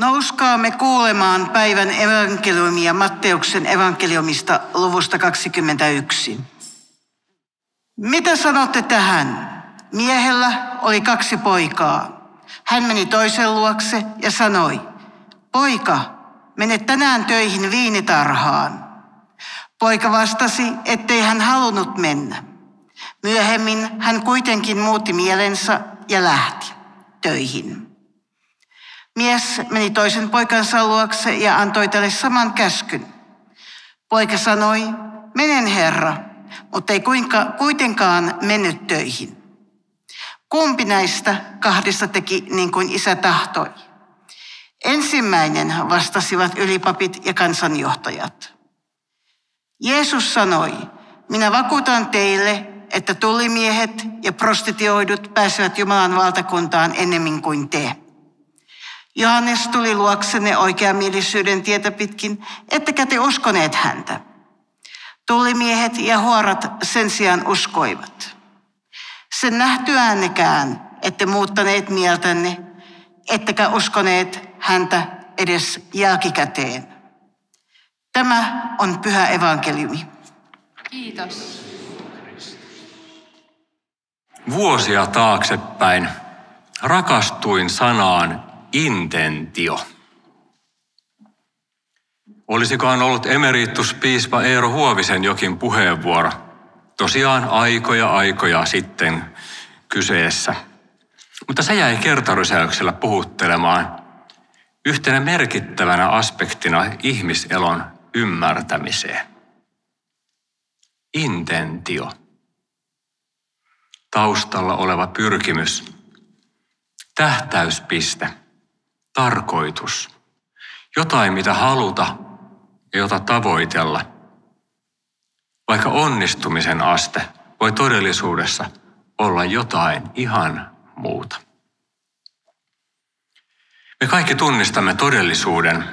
Nouskaamme kuulemaan päivän evankeliumia Matteuksen evankeliumista luvusta 21. Mitä sanotte tähän? Miehellä oli kaksi poikaa. Hän meni toisen luokse ja sanoi, poika, mene tänään töihin viinitarhaan. Poika vastasi, ettei hän halunnut mennä. Myöhemmin hän kuitenkin muutti mielensä ja lähti töihin. Mies meni toisen poikansa luokse ja antoi tälle saman käskyn. Poika sanoi, menen herra, mutta ei kuitenkaan mennyt töihin. Kumpi näistä kahdesta teki niin kuin isä tahtoi? Ensimmäinen vastasivat ylipapit ja kansanjohtajat. Jeesus sanoi, minä vakuutan teille, että tullimiehet ja prostitioidut pääsevät Jumalan valtakuntaan ennemmin kuin te. Johannes tuli luoksenne oikeamielisyyden tietä pitkin, ettekä te uskoneet häntä. Tullimiehet ja huorat sen sijaan uskoivat. Sen nähtyäännekään, ette muuttaneet mieltänne, ettekä uskoneet häntä edes jälkikäteen. Tämä on pyhä evankeliumi. Kiitos. Vuosia taaksepäin rakastuin sanaan intentio. Olisikohan ollut emerituspiispa Eero Huovisen jokin puheenvuoro. Tosiaan aikoja aikoja sitten kyseessä. Mutta se jäi kertarysäyksellä puhuttelemaan yhtenä merkittävänä aspektina ihmiselon ymmärtämiseen. Intentio. Taustalla oleva pyrkimys. Tähtäyspiste. Tarkoitus. Jotain, mitä haluta ja jota tavoitella. Vaikka onnistumisen aste voi todellisuudessa olla jotain ihan muuta. Me kaikki tunnistamme todellisuuden,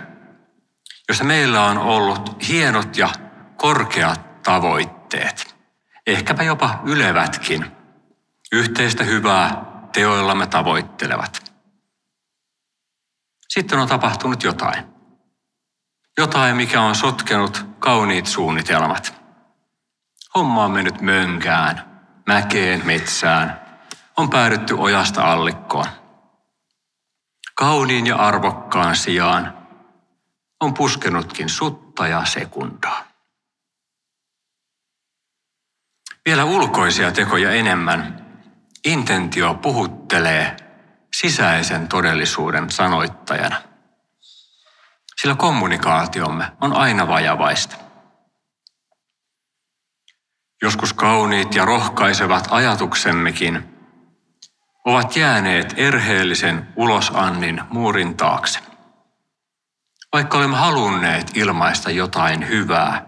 jossa meillä on ollut hienot ja korkeat tavoitteet, ehkäpä jopa ylevätkin, yhteistä hyvää teoillamme tavoittelevat. Sitten on tapahtunut jotain. Jotain, mikä on sotkenut kauniit suunnitelmat. Homma on mennyt mönkään, mäkeen, metsään. On päädytty ojasta allikkoon. Kauniin ja arvokkaan sijaan on puskenutkin sutta ja sekundaa. Vielä ulkoisia tekoja enemmän intentio puhuttelee sisäisen todellisuuden sanoittajana. Sillä kommunikaatiomme on aina vajavaista. Joskus kauniit ja rohkaisevat ajatuksemmekin ovat jääneet erheellisen ulosannin muurin taakse. Vaikka olemme halunneet ilmaista jotain hyvää,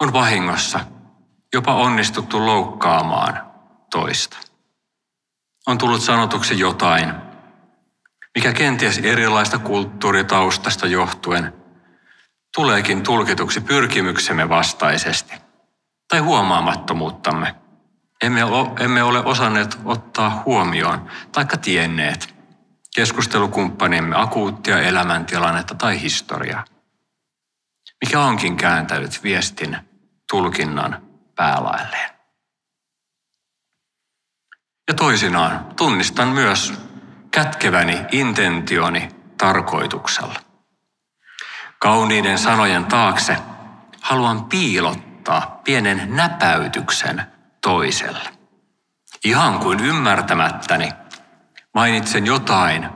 on vahingossa jopa onnistuttu loukkaamaan toista. On tullut sanotuksi jotain, mikä kenties erilaista kulttuuritaustasta johtuen tuleekin tulkituksi pyrkimyksemme vastaisesti tai huomaamattomuuttamme. Emme, emme ole osanneet ottaa huomioon taikka tienneet keskustelukumppanimme akuuttia elämäntilannetta tai historiaa, mikä onkin kääntänyt viestin tulkinnan päälailleen. Ja toisinaan tunnistan myös kätkeväni intentioni tarkoituksella. Kauniiden sanojen taakse haluan piilottaa pienen näpäytyksen toiselle. Ihan kuin ymmärtämättäni mainitsen jotain,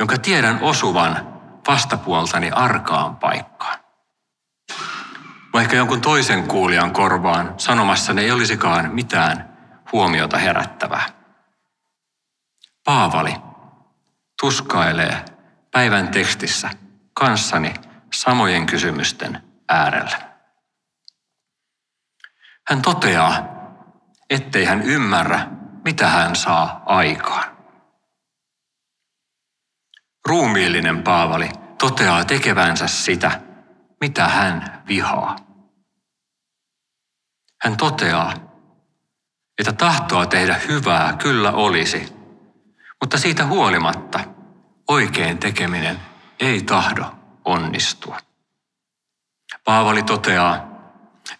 jonka tiedän osuvan vastapuoltani arkaan paikkaan. Vaikka jonkun toisen kuulijan korvaan sanomassani ei olisikaan mitään huomiota herättävää. Paavali tuskailee päivän tekstissä kanssani samojen kysymysten äärellä. Hän toteaa, ettei hän ymmärrä, mitä hän saa aikaan. Ruumiillinen Paavali toteaa tekevänsä sitä, mitä hän vihaa. Hän toteaa, että tahtoa tehdä hyvää kyllä olisi, mutta siitä huolimatta oikein tekeminen ei tahdo onnistua. Paavali toteaa,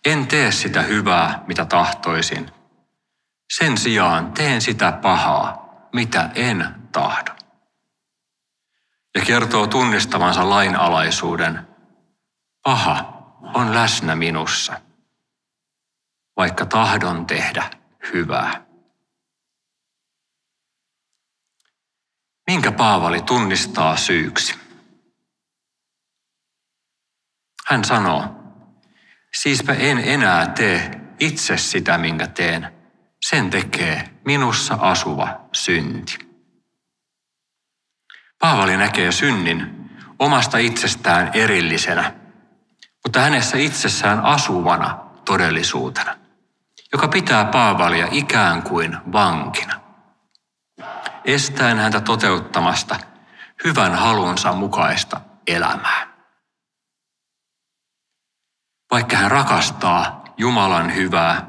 en tee sitä hyvää, mitä tahtoisin. Sen sijaan teen sitä pahaa, mitä en tahdo. Ja kertoo tunnistavansa lainalaisuuden. Paha on läsnä minussa, vaikka tahdon tehdä hyvää. Minkä Paavali tunnistaa syyksi? Hän sanoo, siispä en enää tee itse sitä, minkä teen. Sen tekee minussa asuva synti. Paavali näkee synnin omasta itsestään erillisenä, mutta hänessä itsessään asuvana todellisuutena, joka pitää Paavalia ikään kuin vankina estäen häntä toteuttamasta hyvän halunsa mukaista elämää. Vaikka hän rakastaa Jumalan hyvää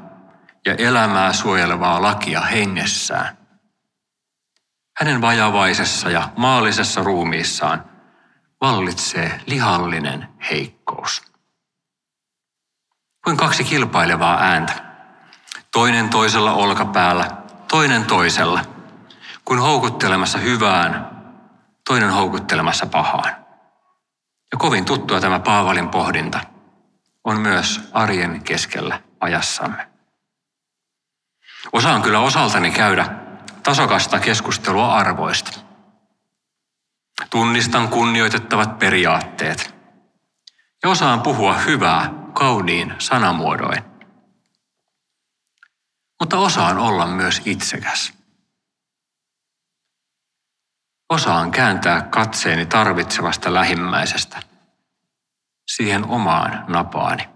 ja elämää suojelevaa lakia hengessään, hänen vajavaisessa ja maallisessa ruumiissaan vallitsee lihallinen heikkous. Kuin kaksi kilpailevaa ääntä. Toinen toisella olkapäällä, toinen toisella – kuin houkuttelemassa hyvään, toinen houkuttelemassa pahaan. Ja kovin tuttua tämä Paavalin pohdinta on myös arjen keskellä ajassamme. Osaan kyllä osaltani käydä tasokasta keskustelua arvoista. Tunnistan kunnioitettavat periaatteet. Ja osaan puhua hyvää kauniin sanamuodoin. Mutta osaan olla myös itsekäs. Osaan kääntää katseeni tarvitsevasta lähimmäisestä siihen omaan napaani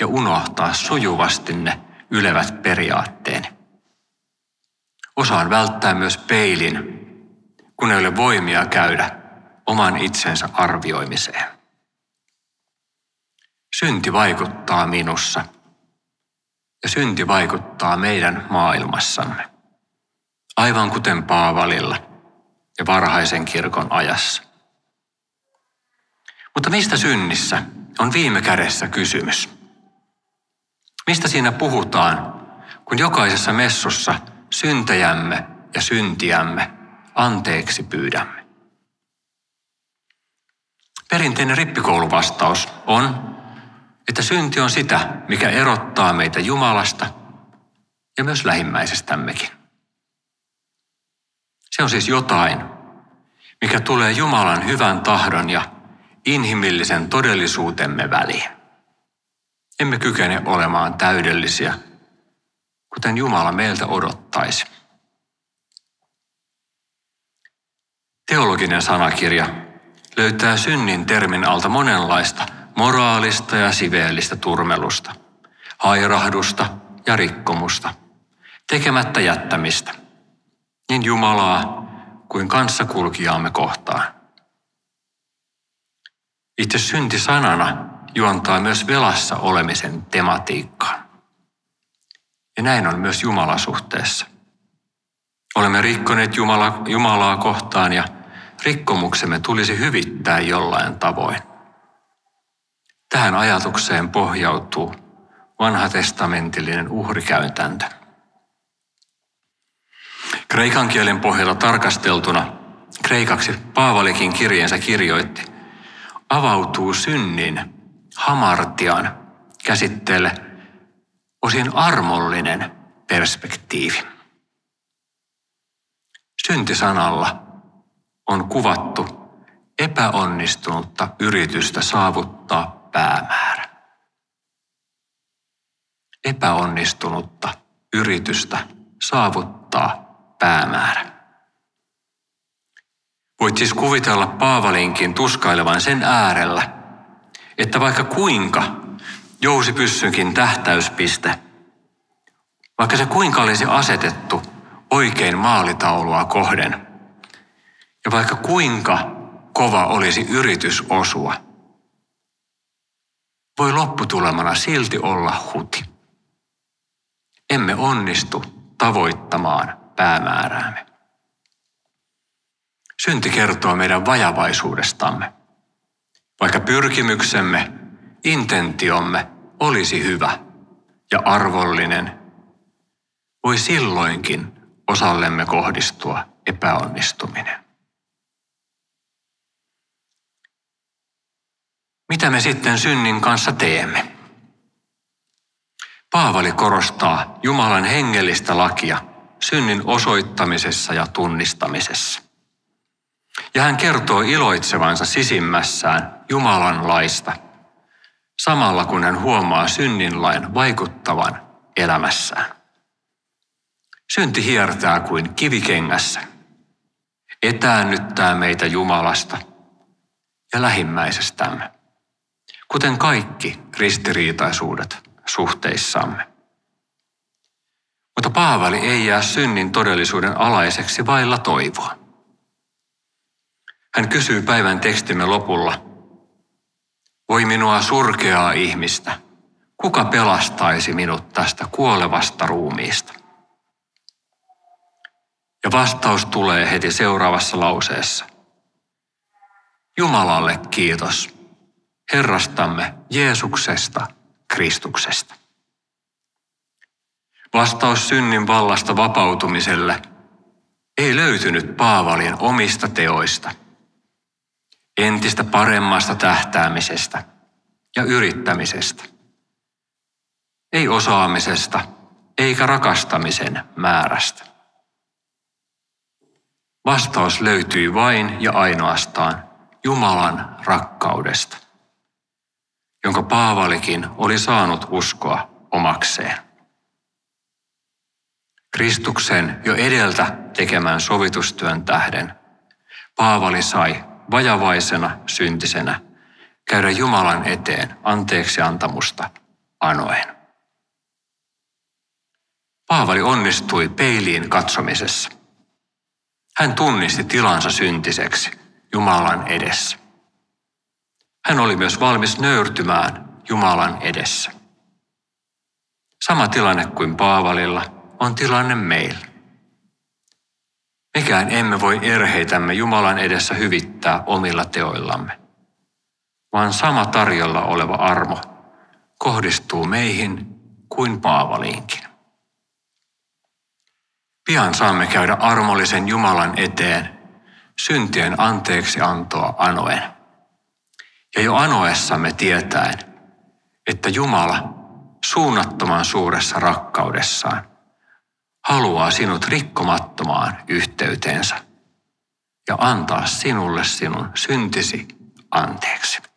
ja unohtaa sujuvasti ne ylevät periaatteeni. Osaan välttää myös peilin, kun ei ole voimia käydä oman itsensä arvioimiseen. Synti vaikuttaa minussa ja synti vaikuttaa meidän maailmassamme. Aivan kuten Paavalilla – ja varhaisen kirkon ajassa. Mutta mistä synnissä on viime kädessä kysymys? Mistä siinä puhutaan, kun jokaisessa messussa syntejämme ja syntiämme anteeksi pyydämme? Perinteinen rippikouluvastaus on, että synti on sitä, mikä erottaa meitä Jumalasta ja myös lähimmäisestämmekin. Se on siis jotain, mikä tulee Jumalan hyvän tahdon ja inhimillisen todellisuutemme väliin. Emme kykene olemaan täydellisiä, kuten Jumala meiltä odottaisi. Teologinen sanakirja löytää synnin termin alta monenlaista moraalista ja siveellistä turmelusta, hairahdusta ja rikkomusta, tekemättä jättämistä – niin Jumalaa kuin kanssakulkijaamme kohtaan. Itse synti sanana juontaa myös velassa olemisen tematiikkaan. Ja näin on myös Jumalasuhteessa. Olemme rikkoneet Jumala, Jumalaa kohtaan ja rikkomuksemme tulisi hyvittää jollain tavoin. Tähän ajatukseen pohjautuu vanhatestamentillinen uhrikäytäntö. Kreikan kielen pohjalta tarkasteltuna, kreikaksi Paavalikin kirjeensä kirjoitti, avautuu synnin hamartian käsitteelle osin armollinen perspektiivi. Syntisanalla on kuvattu epäonnistunutta yritystä saavuttaa päämäärä. Epäonnistunutta yritystä saavuttaa päämäärä. Voit siis kuvitella Paavalinkin tuskailevan sen äärellä, että vaikka kuinka jousi pyssynkin tähtäyspiste, vaikka se kuinka olisi asetettu oikein maalitaulua kohden, ja vaikka kuinka kova olisi yritys osua, voi lopputulemana silti olla huti. Emme onnistu tavoittamaan päämääräämme. Synti kertoo meidän vajavaisuudestamme. Vaikka pyrkimyksemme, intentiomme olisi hyvä ja arvollinen, voi silloinkin osallemme kohdistua epäonnistuminen. Mitä me sitten synnin kanssa teemme? Paavali korostaa Jumalan hengellistä lakia synnin osoittamisessa ja tunnistamisessa. Ja hän kertoo iloitsevansa sisimmässään Jumalan laista, samalla kun hän huomaa synninlain vaikuttavan elämässään. Synti hiertää kuin kivikengässä, etäännyttää meitä Jumalasta ja lähimmäisestämme, kuten kaikki ristiriitaisuudet suhteissamme. Mutta Paavali ei jää synnin todellisuuden alaiseksi vailla toivoa. Hän kysyy päivän tekstimme lopulla, voi minua surkeaa ihmistä, kuka pelastaisi minut tästä kuolevasta ruumiista? Ja vastaus tulee heti seuraavassa lauseessa. Jumalalle kiitos, Herrastamme Jeesuksesta, Kristuksesta. Vastaus synnin vallasta vapautumiselle ei löytynyt Paavalin omista teoista, entistä paremmasta tähtäämisestä ja yrittämisestä. Ei osaamisesta eikä rakastamisen määrästä. Vastaus löytyy vain ja ainoastaan Jumalan rakkaudesta, jonka Paavalikin oli saanut uskoa omakseen. Kristuksen jo edeltä tekemän sovitustyön tähden Paavali sai vajavaisena syntisenä käydä Jumalan eteen anteeksi antamusta anoen. Paavali onnistui peiliin katsomisessa. Hän tunnisti tilansa syntiseksi Jumalan edessä. Hän oli myös valmis nöyrtymään Jumalan edessä. Sama tilanne kuin Paavalilla on tilanne meillä. Mekään emme voi erheitämme Jumalan edessä hyvittää omilla teoillamme, vaan sama tarjolla oleva armo kohdistuu meihin kuin Paavaliinkin. Pian saamme käydä armollisen Jumalan eteen syntien anteeksi antoa anoen. Ja jo anoessamme tietäen, että Jumala suunnattoman suuressa rakkaudessaan haluaa sinut rikkomattomaan yhteyteensä ja antaa sinulle sinun syntisi anteeksi.